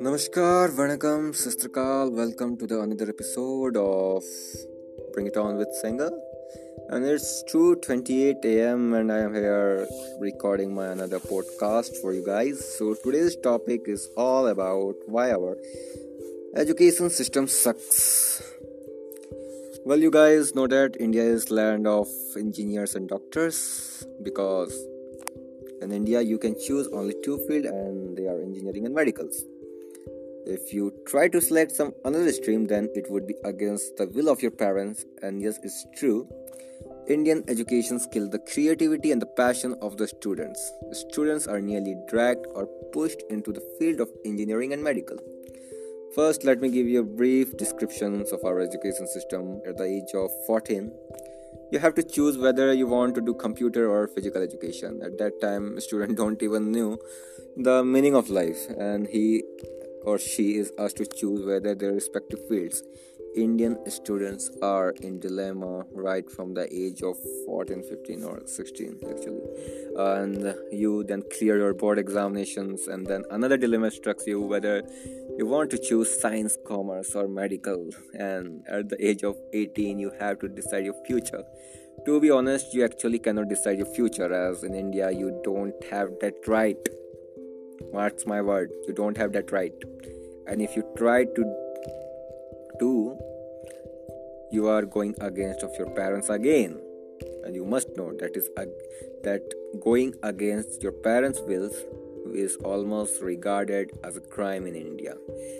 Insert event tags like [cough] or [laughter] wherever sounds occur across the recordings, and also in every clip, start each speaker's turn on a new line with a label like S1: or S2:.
S1: Namaskar, Vanakkam, Sat Sri Akal. Welcome to the another episode of Bring It On with Sengar. And it's 2:28 a.m. and I am here recording my another podcast for you guys. So today's topic is all about why our education system sucks. Well, you guys know that India is land of engineers and doctors because in India you can choose only two fields and they are engineering and medicals. If you try to select some another stream, then it would be against the will of your parents. And yes, it's true. Indian education kills the creativity and the passion of the students. Students are nearly dragged or pushed into the field of engineering and medical. First, let me give you a brief description of our education system at the age of 14. You have to choose whether you want to do computer or physical education. At that time, [laughs] student don't even know the meaning of life, and he or she is asked to choose whether their respective fields. Indian students are in dilemma right from the age of 14, 15, or 16 actually. And you then clear your board examinations, and then another dilemma strikes you whether you want to choose science, commerce, or medical. And at the age of 18, you have to decide your future. To be honest, you actually cannot decide your future, as in India, you don't have that right Marks my word, you don't have that right. And if you try to do, you are going against of your parents again. And you must know that is that going against your parents' wills is almost regarded as a crime in India.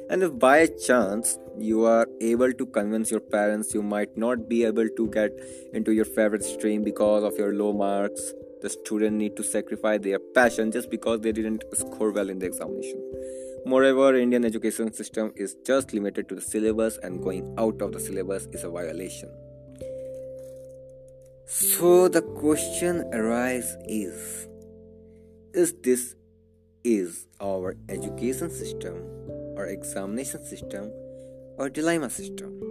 S1: And if by chance you are able to convince your parents, you might not be able to get into your favorite stream because of your low marks the student need to sacrifice their passion just because they didn't score well in the examination. Moreover indian education system is just limited to the syllabus and going out of the syllabus is a violation. So the question arises is is this is our education system or examination system or dilemma system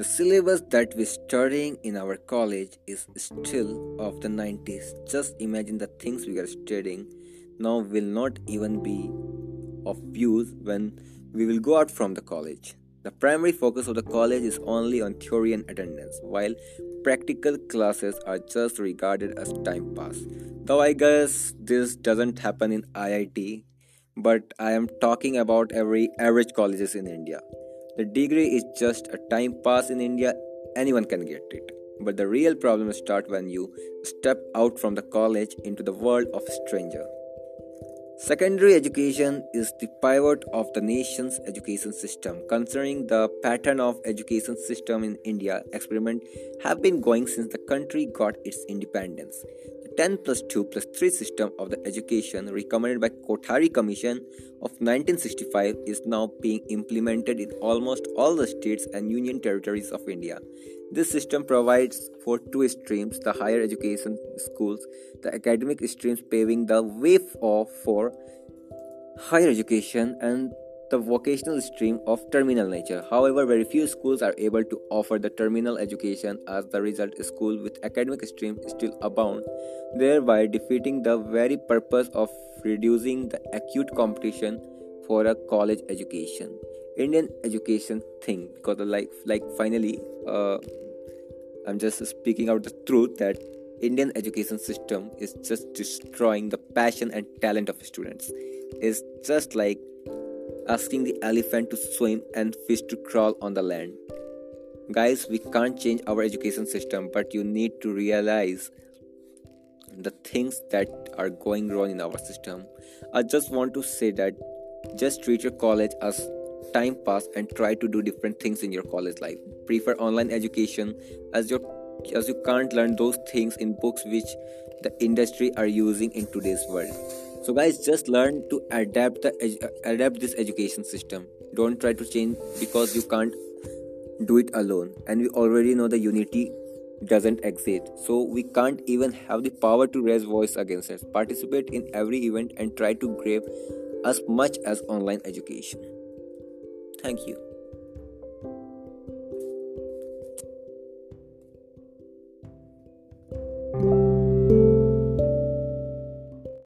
S1: the syllabus that we're studying in our college is still of the 90s. Just imagine the things we are studying now will not even be of use when we will go out from the college. The primary focus of the college is only on theory and attendance, while practical classes are just regarded as time pass. Though I guess this doesn't happen in IIT, but I am talking about every average colleges in India. The degree is just a time pass in India, anyone can get it. But the real problem start when you step out from the college into the world of stranger. Secondary education is the pivot of the nation's education system. Concerning the pattern of education system in India, experiment have been going since the country got its independence. The 10 plus 2 plus 3 system of the education recommended by Kothari Commission of 1965 is now being implemented in almost all the states and union territories of India. This system provides for two streams the higher education schools, the academic streams paving the way for higher education, and the vocational stream of terminal nature. However, very few schools are able to offer the terminal education as the result school with academic stream still abound, thereby defeating the very purpose of reducing the acute competition for a college education. Indian education thing because like like finally uh, I'm just speaking out the truth that Indian education system is just destroying the passion and talent of students. It's just like asking the elephant to swim and fish to crawl on the land. Guys, we can't change our education system, but you need to realize the things that are going wrong in our system. I just want to say that just treat your college as time pass and try to do different things in your college life. Prefer online education as your as you can't learn those things in books which the industry are using in today's world. So guys just learn to adapt the adapt this education system. Don't try to change because you can't do it alone. And we already know the unity doesn't exist. So we can't even have the power to raise voice against it. Participate in every event and try to grab as much as online education thank you